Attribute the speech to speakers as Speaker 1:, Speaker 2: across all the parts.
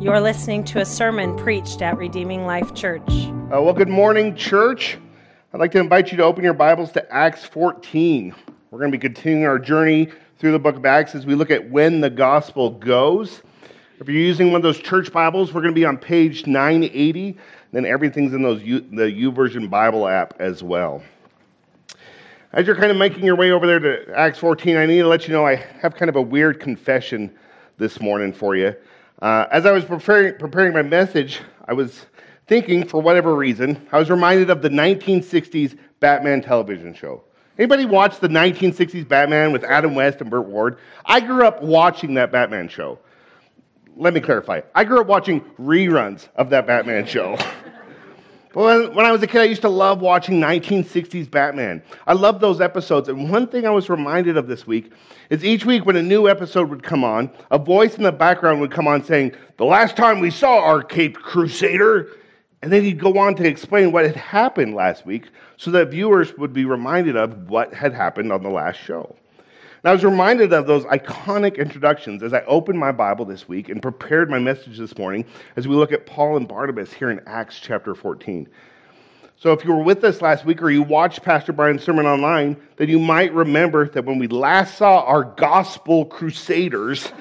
Speaker 1: You're listening to a sermon preached at Redeeming Life Church.
Speaker 2: Uh, well, good morning, church. I'd like to invite you to open your Bibles to Acts 14. We're going to be continuing our journey through the book of Acts as we look at when the gospel goes. If you're using one of those church Bibles, we're going to be on page 980. Then everything's in those U, the Bible app as well. As you're kind of making your way over there to Acts 14, I need to let you know I have kind of a weird confession this morning for you. Uh, as I was preparing, preparing my message, I was thinking, for whatever reason, I was reminded of the 1960s Batman television show. Anybody watch the 1960s Batman with Adam West and Burt Ward? I grew up watching that Batman show. Let me clarify. I grew up watching reruns of that Batman show. When I was a kid, I used to love watching 1960s Batman. I loved those episodes. And one thing I was reminded of this week is each week when a new episode would come on, a voice in the background would come on saying, The last time we saw our Cape Crusader. And then he'd go on to explain what had happened last week so that viewers would be reminded of what had happened on the last show. And I was reminded of those iconic introductions as I opened my Bible this week and prepared my message this morning as we look at Paul and Barnabas here in Acts chapter 14. So, if you were with us last week or you watched Pastor Brian's sermon online, then you might remember that when we last saw our gospel crusaders,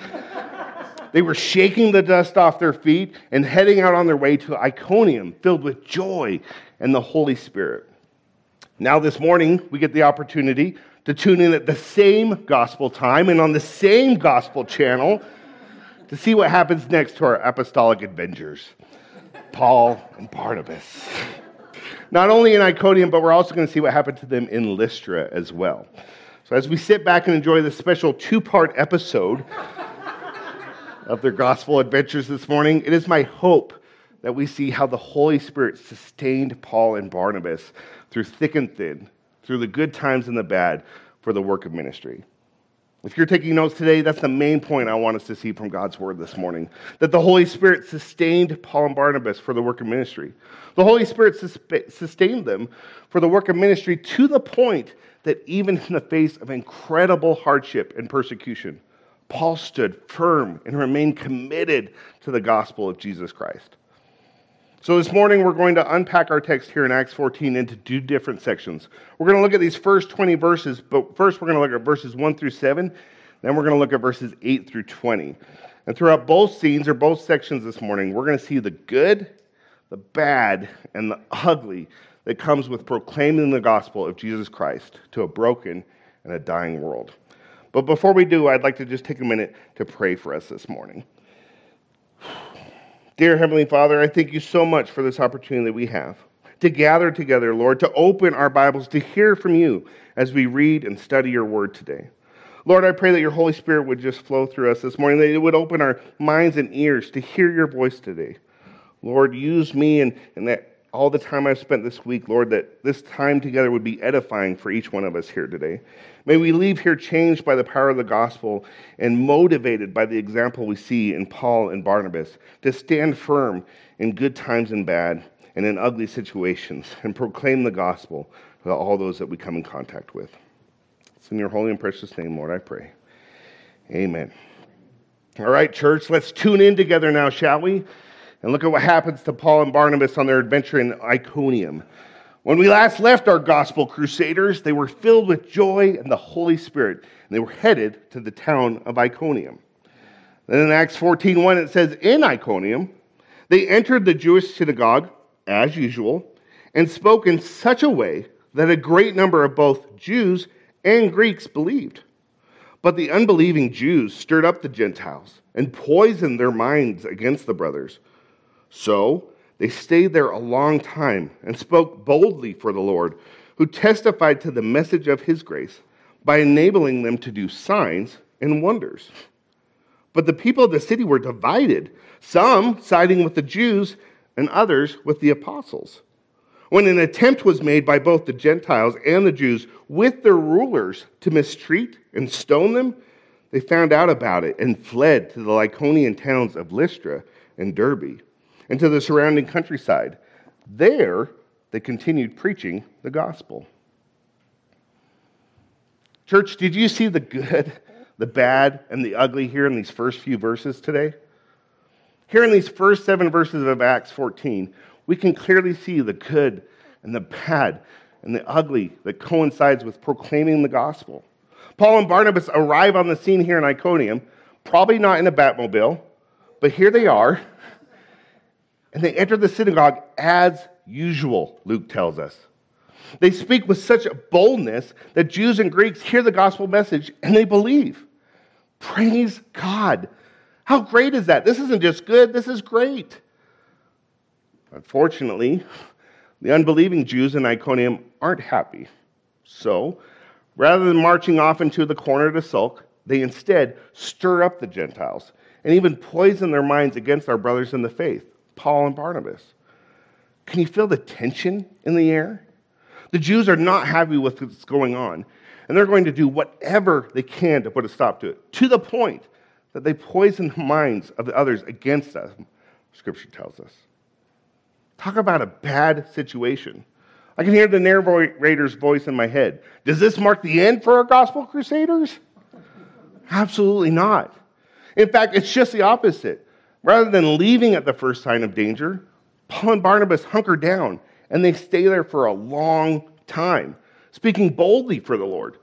Speaker 2: they were shaking the dust off their feet and heading out on their way to Iconium, filled with joy and the Holy Spirit. Now, this morning, we get the opportunity to tune in at the same gospel time and on the same gospel channel to see what happens next to our apostolic adventures Paul and Barnabas. Not only in Iconium, but we're also going to see what happened to them in Lystra as well. So, as we sit back and enjoy this special two part episode of their gospel adventures this morning, it is my hope that we see how the Holy Spirit sustained Paul and Barnabas through thick and thin, through the good times and the bad for the work of ministry. If you're taking notes today, that's the main point I want us to see from God's word this morning. That the Holy Spirit sustained Paul and Barnabas for the work of ministry. The Holy Spirit sustained them for the work of ministry to the point that even in the face of incredible hardship and persecution, Paul stood firm and remained committed to the gospel of Jesus Christ. So, this morning we're going to unpack our text here in Acts 14 into two different sections. We're going to look at these first 20 verses, but first we're going to look at verses 1 through 7, then we're going to look at verses 8 through 20. And throughout both scenes or both sections this morning, we're going to see the good, the bad, and the ugly that comes with proclaiming the gospel of Jesus Christ to a broken and a dying world. But before we do, I'd like to just take a minute to pray for us this morning. Dear Heavenly Father, I thank you so much for this opportunity that we have to gather together, Lord, to open our Bibles, to hear from you as we read and study your word today. Lord, I pray that your Holy Spirit would just flow through us this morning, that it would open our minds and ears to hear your voice today. Lord, use me and, and that all the time I've spent this week, Lord, that this time together would be edifying for each one of us here today. May we leave here changed by the power of the gospel and motivated by the example we see in Paul and Barnabas to stand firm in good times and bad and in ugly situations and proclaim the gospel to all those that we come in contact with. It's in your holy and precious name, Lord, I pray. Amen. All right, church, let's tune in together now, shall we? And look at what happens to Paul and Barnabas on their adventure in Iconium. When we last left our gospel crusaders, they were filled with joy and the Holy Spirit, and they were headed to the town of Iconium. Then in Acts 14:1 it says, In Iconium, they entered the Jewish synagogue as usual and spoke in such a way that a great number of both Jews and Greeks believed. But the unbelieving Jews stirred up the Gentiles and poisoned their minds against the brothers. So they stayed there a long time and spoke boldly for the Lord, who testified to the message of his grace by enabling them to do signs and wonders. But the people of the city were divided, some siding with the Jews and others with the apostles. When an attempt was made by both the Gentiles and the Jews with their rulers to mistreat and stone them, they found out about it and fled to the Lycaonian towns of Lystra and Derbe and to the surrounding countryside. There, they continued preaching the gospel. Church, did you see the good, the bad, and the ugly here in these first few verses today? Here in these first seven verses of Acts 14, we can clearly see the good and the bad and the ugly that coincides with proclaiming the gospel. Paul and Barnabas arrive on the scene here in Iconium, probably not in a Batmobile, but here they are. And they enter the synagogue as usual, Luke tells us. They speak with such boldness that Jews and Greeks hear the gospel message and they believe. Praise God. How great is that? This isn't just good, this is great. Unfortunately, the unbelieving Jews in Iconium aren't happy. So, rather than marching off into the corner to sulk, they instead stir up the Gentiles and even poison their minds against our brothers in the faith, Paul and Barnabas. Can you feel the tension in the air? The Jews are not happy with what's going on, and they're going to do whatever they can to put a stop to it, to the point that they poison the minds of the others against us, Scripture tells us. Talk about a bad situation. I can hear the narrator's voice in my head. Does this mark the end for our gospel crusaders? Absolutely not. In fact, it's just the opposite. Rather than leaving at the first sign of danger, Paul and Barnabas hunker down and they stay there for a long time, speaking boldly for the Lord.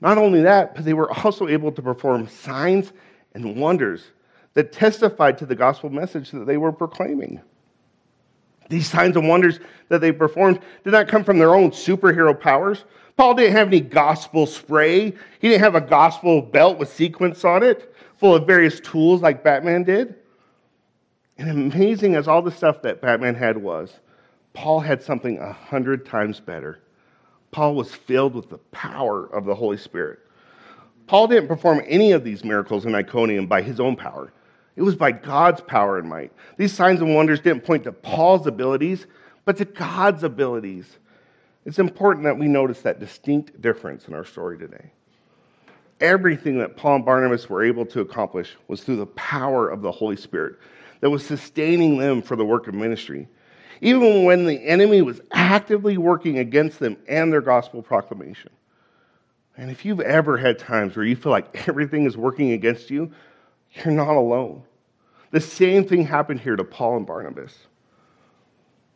Speaker 2: Not only that, but they were also able to perform signs and wonders that testified to the gospel message that they were proclaiming. These signs and wonders that they performed did not come from their own superhero powers. Paul didn't have any gospel spray. He didn't have a gospel belt with sequins on it, full of various tools like Batman did. And amazing as all the stuff that Batman had was, Paul had something a hundred times better. Paul was filled with the power of the Holy Spirit. Paul didn't perform any of these miracles in Iconium by his own power. It was by God's power and might. These signs and wonders didn't point to Paul's abilities, but to God's abilities. It's important that we notice that distinct difference in our story today. Everything that Paul and Barnabas were able to accomplish was through the power of the Holy Spirit that was sustaining them for the work of ministry, even when the enemy was actively working against them and their gospel proclamation. And if you've ever had times where you feel like everything is working against you, you're not alone. The same thing happened here to Paul and Barnabas.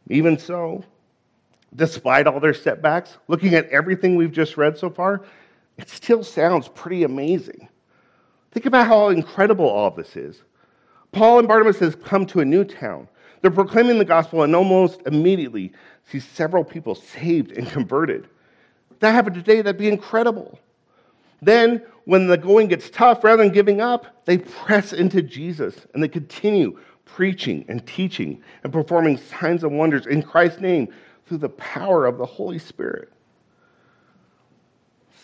Speaker 2: Even so, despite all their setbacks, looking at everything we've just read so far, it still sounds pretty amazing. Think about how incredible all this is. Paul and Barnabas has come to a new town. They're proclaiming the gospel and almost immediately see several people saved and converted. If that happened today, that'd be incredible. Then, when the going gets tough, rather than giving up, they press into Jesus and they continue preaching and teaching and performing signs and wonders in Christ's name through the power of the Holy Spirit.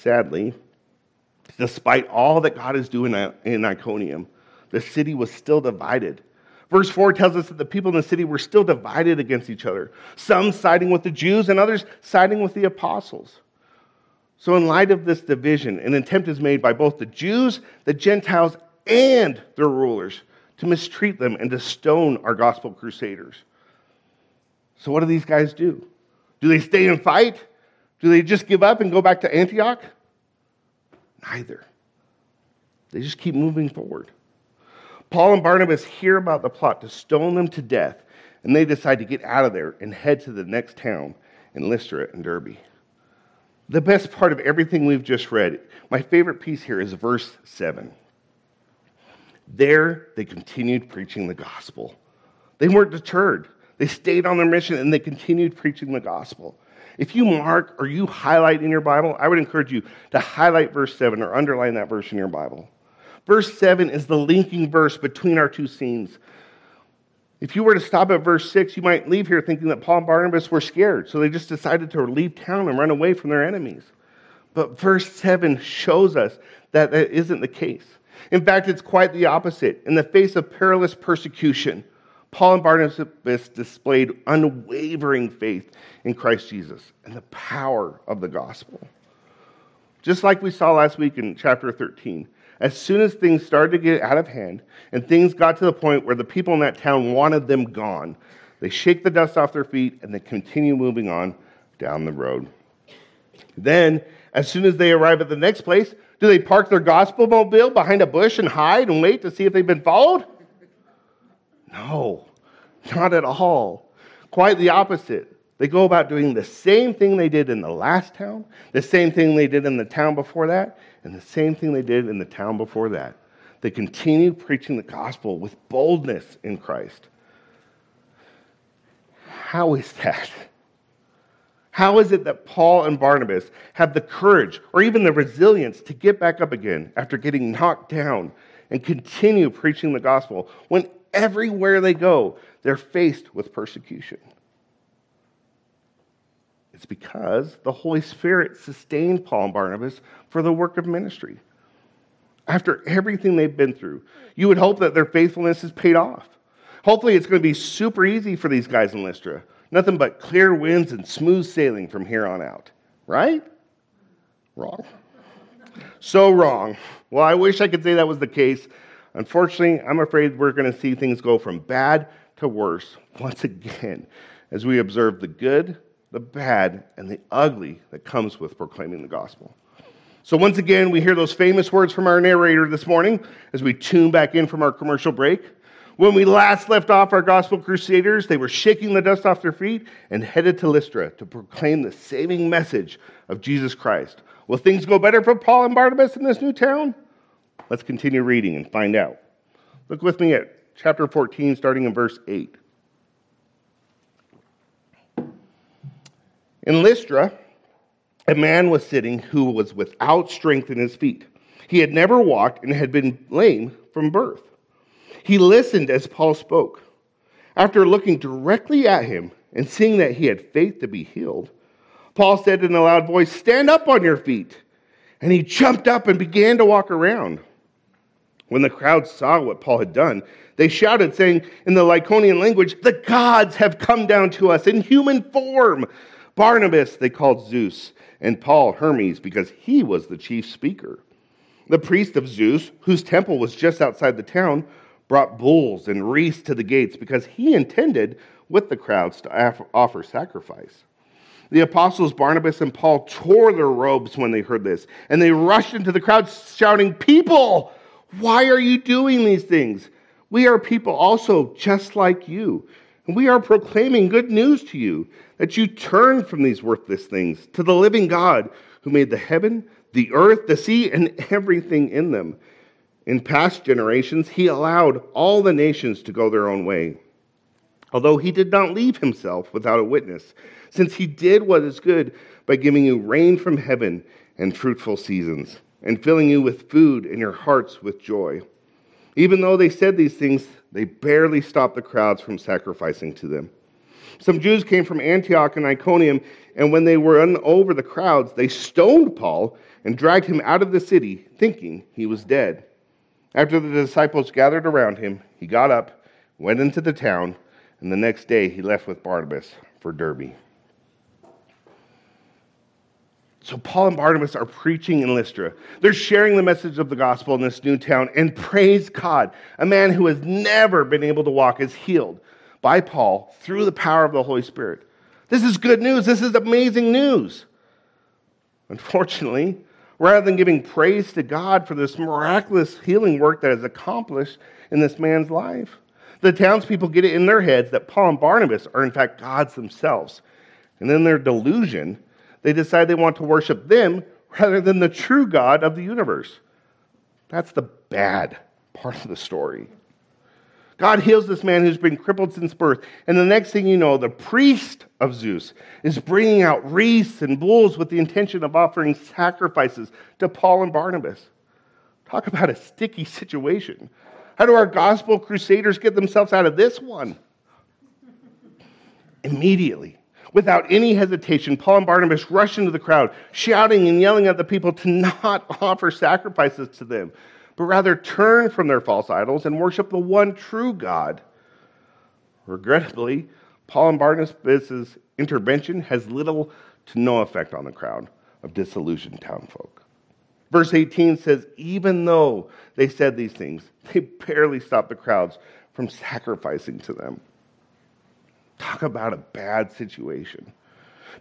Speaker 2: Sadly, despite all that God is doing in Iconium, the city was still divided. Verse 4 tells us that the people in the city were still divided against each other, some siding with the Jews and others siding with the apostles. So, in light of this division, an attempt is made by both the Jews, the Gentiles, and their rulers to mistreat them and to stone our gospel crusaders. So, what do these guys do? Do they stay and fight? Do they just give up and go back to Antioch? Neither. They just keep moving forward. Paul and Barnabas hear about the plot to stone them to death, and they decide to get out of there and head to the next town in Lystra and Derbe. The best part of everything we've just read, my favorite piece here is verse 7. There, they continued preaching the gospel. They weren't deterred. They stayed on their mission and they continued preaching the gospel. If you mark or you highlight in your Bible, I would encourage you to highlight verse 7 or underline that verse in your Bible. Verse 7 is the linking verse between our two scenes. If you were to stop at verse 6, you might leave here thinking that Paul and Barnabas were scared, so they just decided to leave town and run away from their enemies. But verse 7 shows us that that isn't the case. In fact, it's quite the opposite. In the face of perilous persecution, Paul and Barnabas displayed unwavering faith in Christ Jesus and the power of the gospel. Just like we saw last week in chapter 13, as soon as things started to get out of hand and things got to the point where the people in that town wanted them gone, they shake the dust off their feet and they continue moving on down the road. Then, as soon as they arrive at the next place, do they park their gospel mobile behind a bush and hide and wait to see if they've been followed? No, not at all. Quite the opposite. They go about doing the same thing they did in the last town, the same thing they did in the town before that, and the same thing they did in the town before that. They continue preaching the gospel with boldness in Christ. How is that? How is it that Paul and Barnabas have the courage or even the resilience to get back up again after getting knocked down and continue preaching the gospel when everywhere they go, they're faced with persecution? It's because the Holy Spirit sustained Paul and Barnabas for the work of ministry. After everything they've been through, you would hope that their faithfulness is paid off. Hopefully, it's going to be super easy for these guys in Lystra. Nothing but clear winds and smooth sailing from here on out. Right? Wrong. So wrong. Well, I wish I could say that was the case. Unfortunately, I'm afraid we're going to see things go from bad to worse once again as we observe the good, the bad, and the ugly that comes with proclaiming the gospel. So, once again, we hear those famous words from our narrator this morning as we tune back in from our commercial break. When we last left off our gospel crusaders, they were shaking the dust off their feet and headed to Lystra to proclaim the saving message of Jesus Christ. Will things go better for Paul and Barnabas in this new town? Let's continue reading and find out. Look with me at chapter 14, starting in verse 8. In Lystra, a man was sitting who was without strength in his feet. He had never walked and had been lame from birth. He listened as Paul spoke. After looking directly at him and seeing that he had faith to be healed, Paul said in a loud voice, Stand up on your feet. And he jumped up and began to walk around. When the crowd saw what Paul had done, they shouted, saying in the Lycaonian language, The gods have come down to us in human form. Barnabas they called Zeus, and Paul Hermes, because he was the chief speaker. The priest of Zeus, whose temple was just outside the town, brought bulls and wreaths to the gates because he intended with the crowds to offer sacrifice. The apostles Barnabas and Paul tore their robes when they heard this, and they rushed into the crowd shouting, People, why are you doing these things? We are people also just like you. We are proclaiming good news to you that you turn from these worthless things to the living God who made the heaven, the earth, the sea, and everything in them. In past generations, he allowed all the nations to go their own way, although he did not leave himself without a witness, since he did what is good by giving you rain from heaven and fruitful seasons, and filling you with food and your hearts with joy. Even though they said these things, they barely stopped the crowds from sacrificing to them. Some Jews came from Antioch and Iconium, and when they were over the crowds, they stoned Paul and dragged him out of the city, thinking he was dead. After the disciples gathered around him, he got up, went into the town, and the next day he left with Barnabas for Derbe. So, Paul and Barnabas are preaching in Lystra. They're sharing the message of the gospel in this new town, and praise God, a man who has never been able to walk is healed by Paul through the power of the Holy Spirit. This is good news. This is amazing news. Unfortunately, rather than giving praise to God for this miraculous healing work that is accomplished in this man's life, the townspeople get it in their heads that Paul and Barnabas are, in fact, gods themselves. And in their delusion, they decide they want to worship them rather than the true God of the universe. That's the bad part of the story. God heals this man who's been crippled since birth. And the next thing you know, the priest of Zeus is bringing out wreaths and bulls with the intention of offering sacrifices to Paul and Barnabas. Talk about a sticky situation. How do our gospel crusaders get themselves out of this one? Immediately, Without any hesitation, Paul and Barnabas rush into the crowd, shouting and yelling at the people to not offer sacrifices to them, but rather turn from their false idols and worship the one true God. Regrettably, Paul and Barnabas' intervention has little to no effect on the crowd of disillusioned townfolk. Verse 18 says, Even though they said these things, they barely stopped the crowds from sacrificing to them. Talk about a bad situation.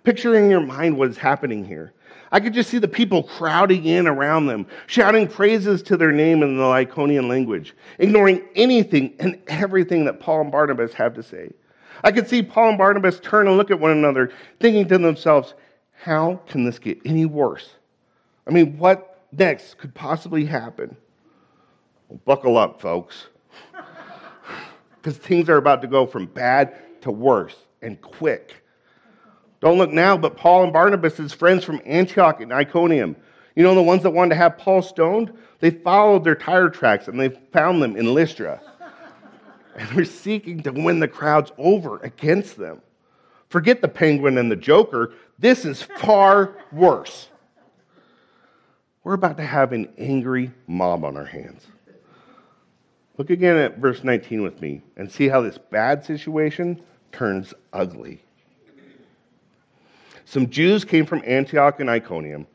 Speaker 2: Picture in your mind what is happening here. I could just see the people crowding in around them, shouting praises to their name in the Lycaonian language, ignoring anything and everything that Paul and Barnabas have to say. I could see Paul and Barnabas turn and look at one another, thinking to themselves, how can this get any worse? I mean, what next could possibly happen? Well, buckle up, folks. Because things are about to go from bad to worse and quick. Don't look now, but Paul and Barnabas, his friends from Antioch and Iconium, you know, the ones that wanted to have Paul stoned, they followed their tire tracks and they found them in Lystra. and they're seeking to win the crowds over against them. Forget the penguin and the joker. This is far worse. We're about to have an angry mob on our hands. Look again at verse 19 with me and see how this bad situation turns ugly. Some Jews came from Antioch and Iconium,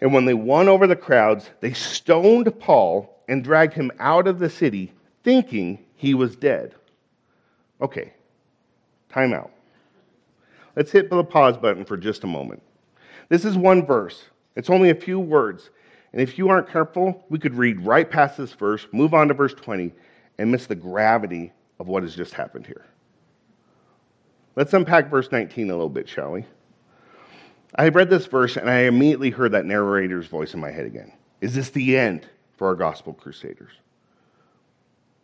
Speaker 2: and when they won over the crowds, they stoned Paul and dragged him out of the city, thinking he was dead. Okay, time out. Let's hit the pause button for just a moment. This is one verse, it's only a few words. And if you aren't careful, we could read right past this verse, move on to verse 20, and miss the gravity of what has just happened here. Let's unpack verse 19 a little bit, shall we? I read this verse and I immediately heard that narrator's voice in my head again. Is this the end for our gospel crusaders?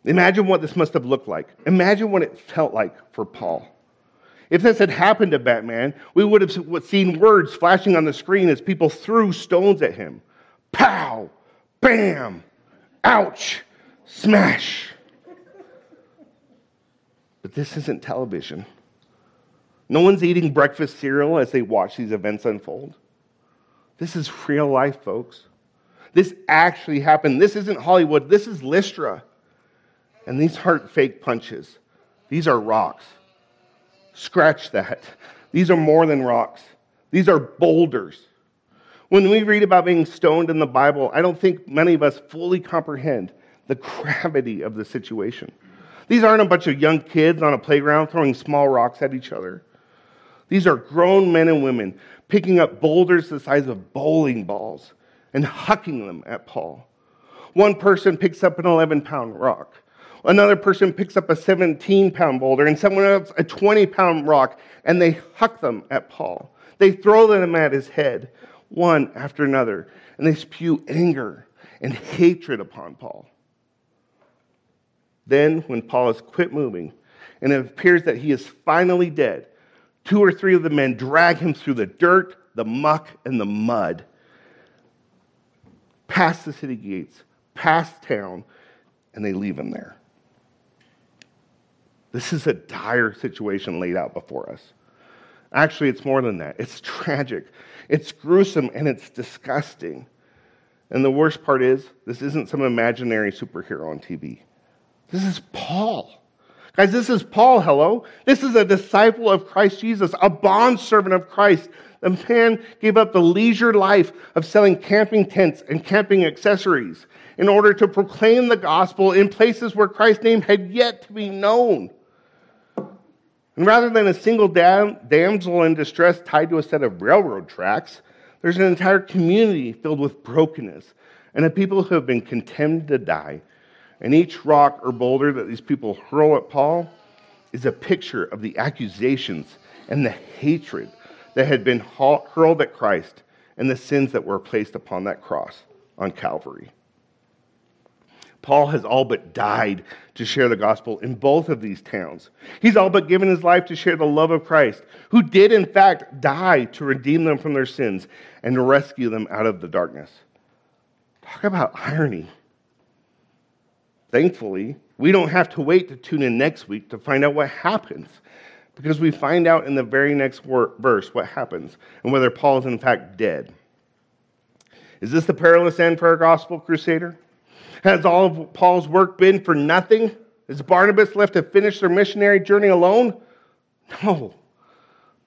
Speaker 2: Imagine what this must have looked like. Imagine what it felt like for Paul. If this had happened to Batman, we would have seen words flashing on the screen as people threw stones at him. Pow! Bam! Ouch! Smash! But this isn't television. No one's eating breakfast cereal as they watch these events unfold. This is real life, folks. This actually happened. This isn't Hollywood. This is Lystra. And these aren't fake punches, these are rocks. Scratch that. These are more than rocks, these are boulders. When we read about being stoned in the Bible, I don't think many of us fully comprehend the gravity of the situation. These aren't a bunch of young kids on a playground throwing small rocks at each other. These are grown men and women picking up boulders the size of bowling balls and hucking them at Paul. One person picks up an 11 pound rock. Another person picks up a 17 pound boulder, and someone else a 20 pound rock, and they huck them at Paul. They throw them at his head, one after another, and they spew anger and hatred upon Paul. Then, when Paul has quit moving, and it appears that he is finally dead, Two or three of the men drag him through the dirt, the muck, and the mud, past the city gates, past town, and they leave him there. This is a dire situation laid out before us. Actually, it's more than that. It's tragic, it's gruesome, and it's disgusting. And the worst part is, this isn't some imaginary superhero on TV. This is Paul. Guys, this is Paul, hello. This is a disciple of Christ Jesus, a bondservant of Christ. The man gave up the leisure life of selling camping tents and camping accessories in order to proclaim the gospel in places where Christ's name had yet to be known. And rather than a single dam- damsel in distress tied to a set of railroad tracks, there's an entire community filled with brokenness and a people who have been condemned to die and each rock or boulder that these people hurl at Paul is a picture of the accusations and the hatred that had been hurled at Christ and the sins that were placed upon that cross on Calvary. Paul has all but died to share the gospel in both of these towns. He's all but given his life to share the love of Christ, who did, in fact, die to redeem them from their sins and to rescue them out of the darkness. Talk about irony. Thankfully, we don't have to wait to tune in next week to find out what happens because we find out in the very next verse what happens and whether Paul is in fact dead. Is this the perilous end for gospel crusader? Has all of Paul's work been for nothing? Is Barnabas left to finish their missionary journey alone? No.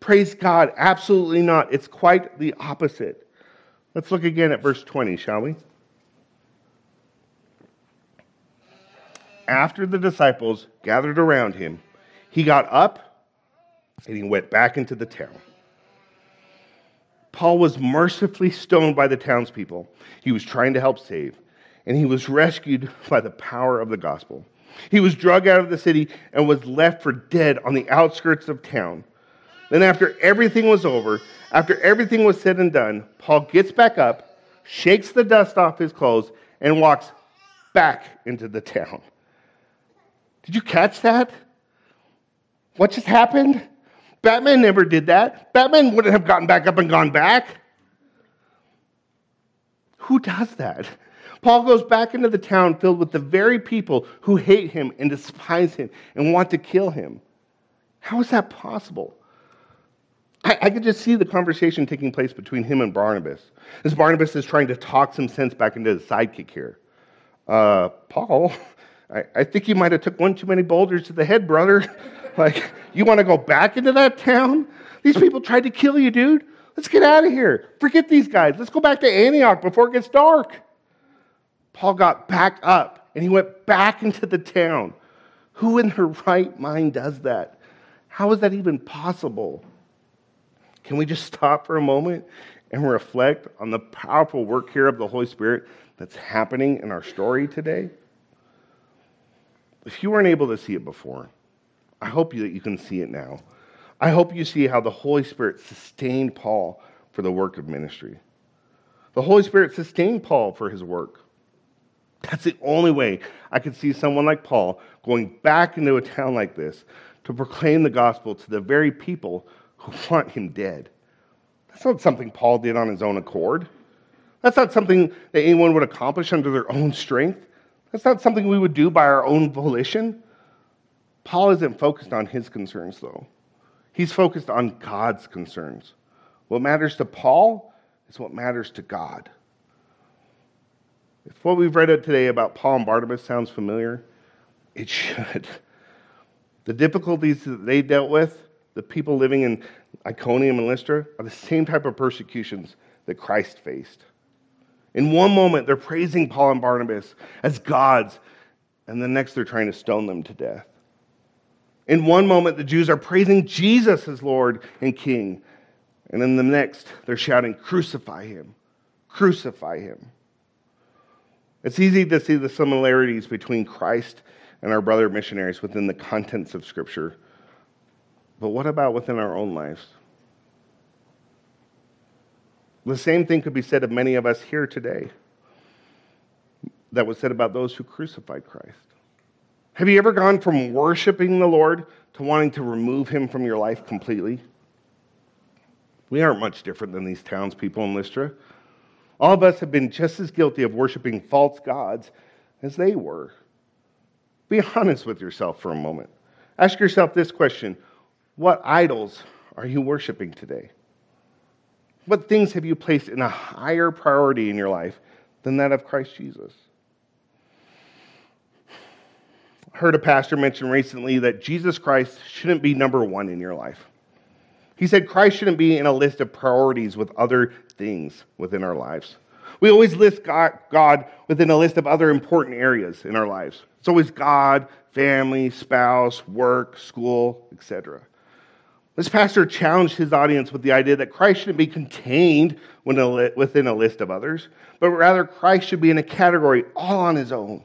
Speaker 2: Praise God, absolutely not. It's quite the opposite. Let's look again at verse 20, shall we? after the disciples gathered around him, he got up and he went back into the town. Paul was mercifully stoned by the townspeople he was trying to help save, and he was rescued by the power of the gospel. He was dragged out of the city and was left for dead on the outskirts of town. Then, after everything was over, after everything was said and done, Paul gets back up, shakes the dust off his clothes, and walks back into the town. Did you catch that? What just happened? Batman never did that. Batman wouldn't have gotten back up and gone back. Who does that? Paul goes back into the town filled with the very people who hate him and despise him and want to kill him. How is that possible? I, I, could just see the conversation taking place between him and Barnabas. As Barnabas is trying to talk some sense back into the sidekick here. Uh, Paul, I, I think you might have took one too many boulders to the head, brother. like, you want to go back into that town? These people tried to kill you, dude. Let's get out of here. Forget these guys. Let's go back to Antioch before it gets dark. Paul got back up and he went back into the town. Who in their right mind does that? How is that even possible? Can we just stop for a moment and reflect on the powerful work here of the Holy Spirit that's happening in our story today? If you weren't able to see it before, I hope that you can see it now. I hope you see how the Holy Spirit sustained Paul for the work of ministry. The Holy Spirit sustained Paul for his work. That's the only way I could see someone like Paul going back into a town like this to proclaim the gospel to the very people who want him dead. That's not something Paul did on his own accord. That's not something that anyone would accomplish under their own strength. That's not something we would do by our own volition. Paul isn't focused on his concerns, though. He's focused on God's concerns. What matters to Paul is what matters to God. If what we've read today about Paul and Barnabas sounds familiar, it should. The difficulties that they dealt with, the people living in Iconium and Lystra, are the same type of persecutions that Christ faced. In one moment, they're praising Paul and Barnabas as gods, and the next, they're trying to stone them to death. In one moment, the Jews are praising Jesus as Lord and King, and in the next, they're shouting, Crucify him! Crucify him! It's easy to see the similarities between Christ and our brother missionaries within the contents of Scripture. But what about within our own lives? The same thing could be said of many of us here today that was said about those who crucified Christ. Have you ever gone from worshiping the Lord to wanting to remove him from your life completely? We aren't much different than these townspeople in Lystra. All of us have been just as guilty of worshiping false gods as they were. Be honest with yourself for a moment. Ask yourself this question What idols are you worshiping today? What things have you placed in a higher priority in your life than that of Christ Jesus? I heard a pastor mention recently that Jesus Christ shouldn't be number one in your life. He said Christ shouldn't be in a list of priorities with other things within our lives. We always list God, within a list of other important areas in our lives. It's always God, family, spouse, work, school, etc. This pastor challenged his audience with the idea that Christ shouldn't be contained within a list of others, but rather Christ should be in a category all on his own.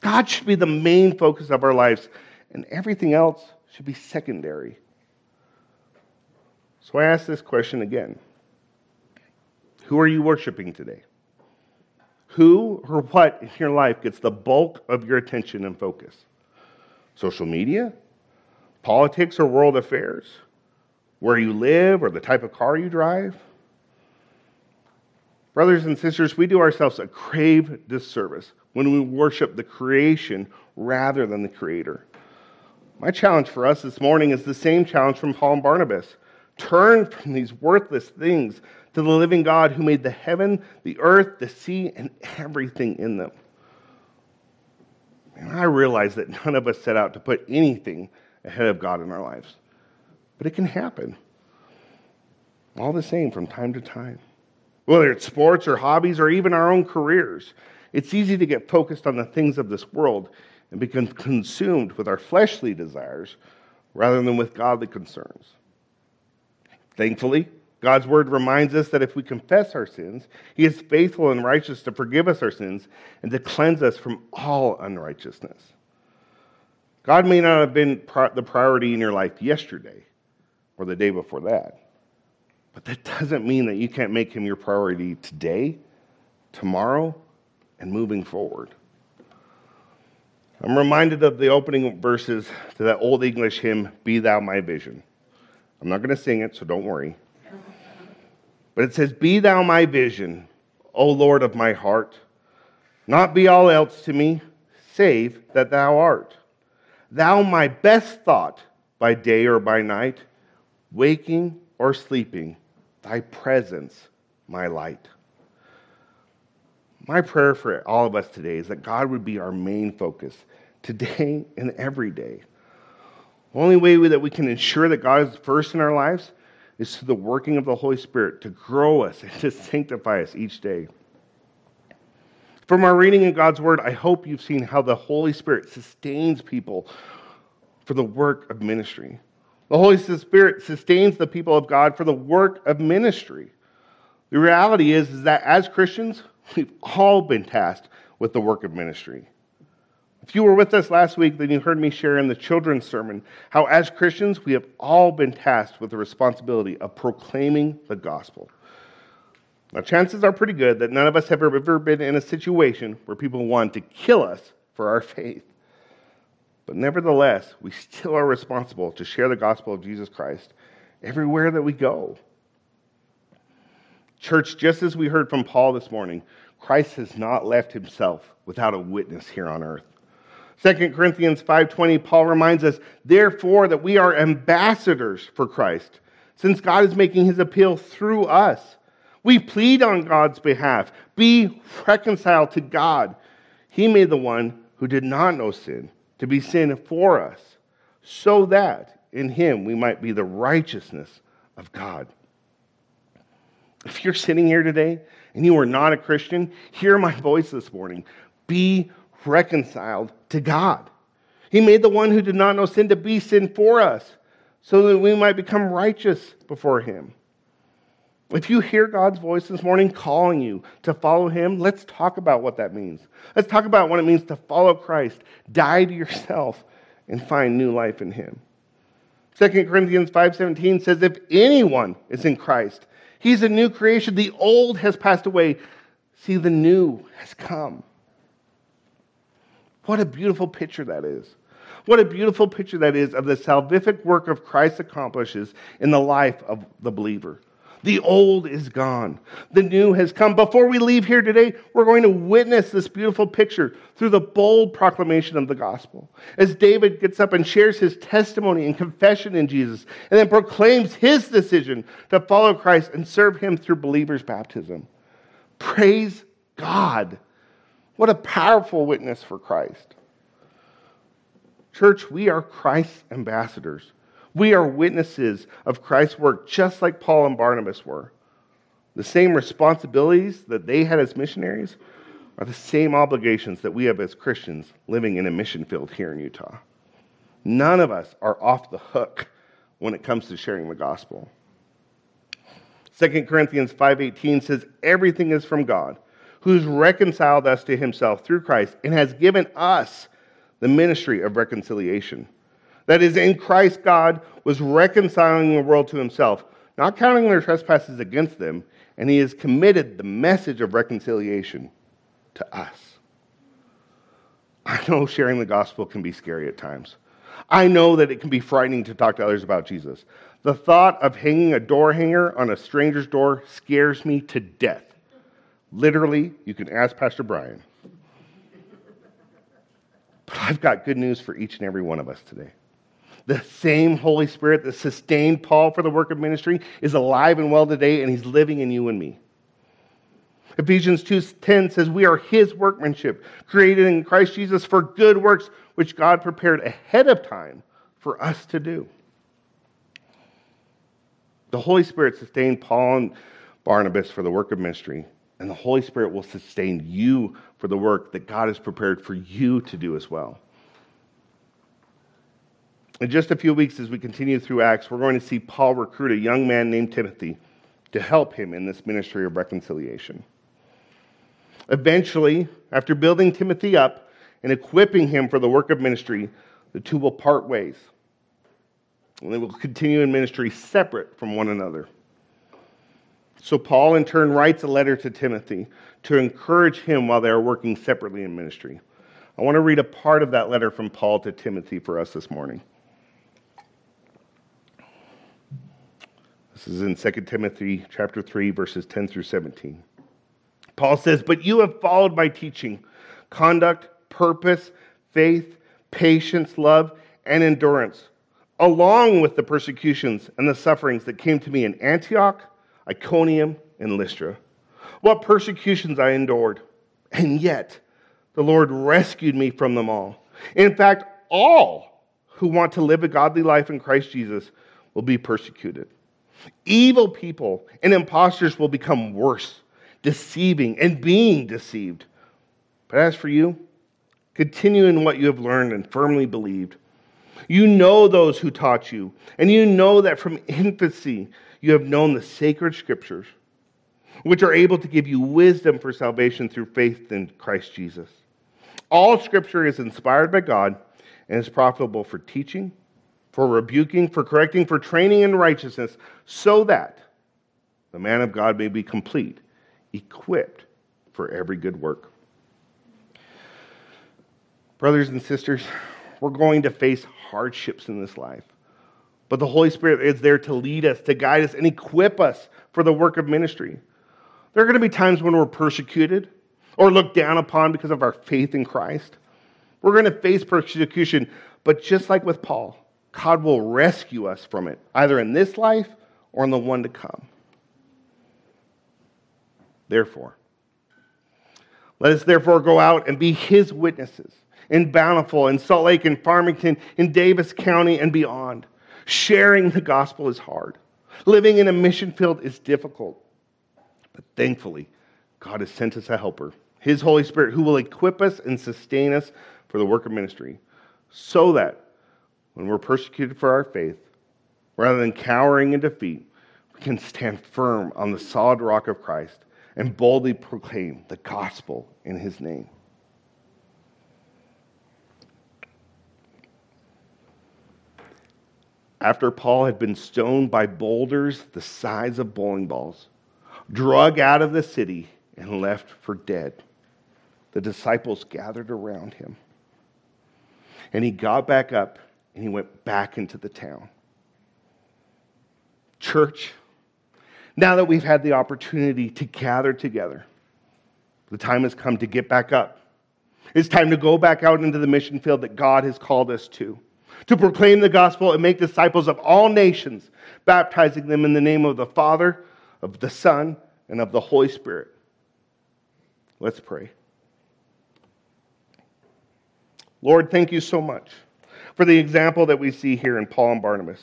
Speaker 2: God should be the main focus of our lives, and everything else should be secondary. So I ask this question again Who are you worshiping today? Who or what in your life gets the bulk of your attention and focus? Social media? Politics or world affairs? Where you live or the type of car you drive? Brothers and sisters, we do ourselves a grave disservice when we worship the creation rather than the creator. My challenge for us this morning is the same challenge from Paul and Barnabas. Turn from these worthless things to the living God who made the heaven, the earth, the sea, and everything in them. And I realize that none of us set out to put anything ahead of God in our lives, but it can happen. All the same from time to time. Whether it's sports or hobbies or even our own careers, it's easy to get focused on the things of this world and become consumed with our fleshly desires rather than with godly concerns. Thankfully, God's word reminds us that if we confess our sins, he is faithful and righteous to forgive us our sins and to cleanse us from all unrighteousness. God may not have been the priority in your life yesterday or the day before that, but that doesn't mean that you can't make him your priority today, tomorrow, and moving forward. I'm reminded of the opening verses to that old English hymn, Be Thou My Vision. I'm not going to sing it, so don't worry. But it says, Be thou my vision, O Lord of my heart. Not be all else to me, save that thou art. Thou my best thought by day or by night, waking or sleeping, thy presence my light. My prayer for all of us today is that God would be our main focus today and every day. The only way that we can ensure that God is first in our lives is through the working of the Holy Spirit to grow us and to sanctify us each day. From our reading in God's Word, I hope you've seen how the Holy Spirit sustains people for the work of ministry. The Holy Spirit sustains the people of God for the work of ministry. The reality is, is that as Christians, we've all been tasked with the work of ministry. If you were with us last week, then you heard me share in the children's sermon how, as Christians, we have all been tasked with the responsibility of proclaiming the gospel. Now, chances are pretty good that none of us have ever been in a situation where people want to kill us for our faith. But nevertheless, we still are responsible to share the gospel of Jesus Christ everywhere that we go. Church, just as we heard from Paul this morning, Christ has not left himself without a witness here on earth. 2 Corinthians 5:20 Paul reminds us therefore that we are ambassadors for Christ since God is making his appeal through us. We plead on God's behalf, be reconciled to God. He made the one who did not know sin to be sin for us so that in him we might be the righteousness of God. If you're sitting here today and you are not a Christian, hear my voice this morning. Be reconciled to God. He made the one who did not know sin to be sin for us, so that we might become righteous before Him. If you hear God's voice this morning calling you to follow Him, let's talk about what that means. Let's talk about what it means to follow Christ, die to yourself, and find new life in Him. 2 Corinthians 5:17 says if anyone is in Christ, he's a new creation. The old has passed away. See, the new has come. What a beautiful picture that is. What a beautiful picture that is of the salvific work of Christ accomplishes in the life of the believer. The old is gone. The new has come. Before we leave here today, we're going to witness this beautiful picture through the bold proclamation of the gospel. As David gets up and shares his testimony and confession in Jesus, and then proclaims his decision to follow Christ and serve him through believers' baptism. Praise God what a powerful witness for Christ. Church, we are Christ's ambassadors. We are witnesses of Christ's work, just like Paul and Barnabas were. The same responsibilities that they had as missionaries are the same obligations that we have as Christians living in a mission field here in Utah. None of us are off the hook when it comes to sharing the gospel. 2 Corinthians 5:18 says everything is from God who's reconciled us to himself through Christ and has given us the ministry of reconciliation. That is, in Christ, God was reconciling the world to himself, not counting their trespasses against them, and he has committed the message of reconciliation to us. I know sharing the gospel can be scary at times. I know that it can be frightening to talk to others about Jesus. The thought of hanging a door hanger on a stranger's door scares me to death. Literally, you can ask Pastor Brian. But I've got good news for each and every one of us today. The same Holy Spirit that sustained Paul for the work of ministry is alive and well today, and he's living in you and me. Ephesians 2:10 says we are his workmanship, created in Christ Jesus for good works which God prepared ahead of time for us to do. The Holy Spirit sustained Paul and Barnabas for the work of ministry, and the Holy Spirit will sustain you for the work that God has prepared for you to do as well. In just a few weeks, as we continue through Acts, we're going to see Paul recruit a young man named Timothy to help him in this ministry of reconciliation. Eventually, after building Timothy up and equipping him for the work of ministry, the two will part ways. And they will continue in ministry separate from one another. So, Paul in turn writes a letter to Timothy to encourage him while they are working separately in ministry. I want to read a part of that letter from Paul to Timothy for us this morning. This is in 2 Timothy chapter 3 verses 10 through 17. Paul says, "But you have followed my teaching, conduct, purpose, faith, patience, love, and endurance, along with the persecutions and the sufferings that came to me in Antioch, Iconium, and Lystra. What persecutions I endured, and yet the Lord rescued me from them all. In fact, all who want to live a godly life in Christ Jesus will be persecuted. Evil people and impostors will become worse, deceiving and being deceived. But as for you, continue in what you have learned and firmly believed. You know those who taught you, and you know that from infancy you have known the sacred scriptures, which are able to give you wisdom for salvation through faith in Christ Jesus. All scripture is inspired by God and is profitable for teaching, for rebuking, for correcting, for training in righteousness, so that the man of God may be complete, equipped for every good work. Brothers and sisters, we're going to face hardships in this life. But the Holy Spirit is there to lead us, to guide us, and equip us for the work of ministry. There are going to be times when we're persecuted or looked down upon because of our faith in Christ. We're going to face persecution, but just like with Paul, God will rescue us from it, either in this life or in the one to come. Therefore, let us therefore go out and be his witnesses in Bountiful, in Salt Lake, in Farmington, in Davis County, and beyond. Sharing the gospel is hard. Living in a mission field is difficult. But thankfully, God has sent us a helper, His Holy Spirit, who will equip us and sustain us for the work of ministry, so that when we're persecuted for our faith, rather than cowering in defeat, we can stand firm on the solid rock of Christ and boldly proclaim the gospel in His name. After Paul had been stoned by boulders the size of bowling balls, drug out of the city, and left for dead. The disciples gathered around him. And he got back up and he went back into the town. Church, now that we've had the opportunity to gather together, the time has come to get back up. It's time to go back out into the mission field that God has called us to to proclaim the gospel and make disciples of all nations, baptizing them in the name of the Father, of the Son, and of the Holy Spirit. Let's pray. Lord, thank you so much for the example that we see here in Paul and Barnabas.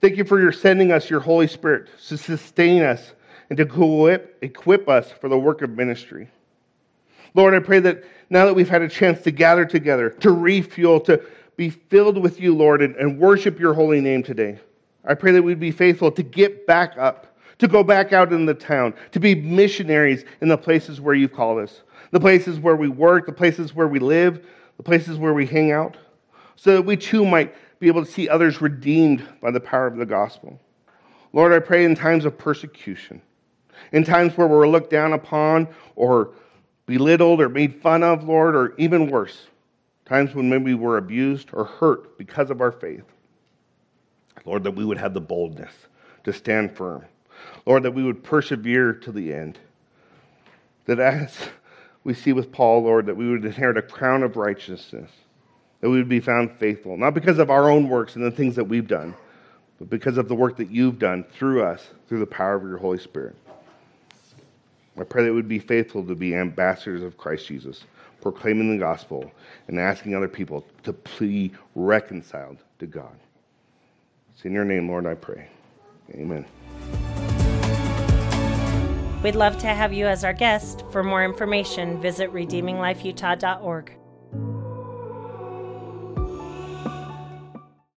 Speaker 2: Thank you for your sending us your Holy Spirit to sustain us and to equip, us for the work of ministry. Lord, I pray that now that we've had a chance to gather together, to refuel, to be filled with you, Lord, and, and worship your holy name today. I pray that we'd be faithful to get back up, to go back out in the town, to be missionaries in the places where you've called us, the places where we work, the places where we live, the places where we hang out, so that we too might be able to see others redeemed by the power of the gospel. Lord, I pray in times of persecution, in times where we're looked down upon or belittled or made fun of, Lord, or even worse, times when maybe we were abused or hurt because of our faith. Lord, that we would have the boldness to stand firm. Lord, that we would persevere to the end. That as we see with Paul, Lord, that we would inherit a crown of righteousness, that we would be found faithful, not because of our own works and the things that we've done, but because of the work that you've done through us, through the power of your Holy Spirit. I pray that we would be faithful to be ambassadors of Christ Jesus proclaiming the gospel, and asking other people to be reconciled to God. It's in your name, Lord, I pray. Amen.
Speaker 1: We'd love to have you as our guest. For more information, visit redeeminglifeutah.org.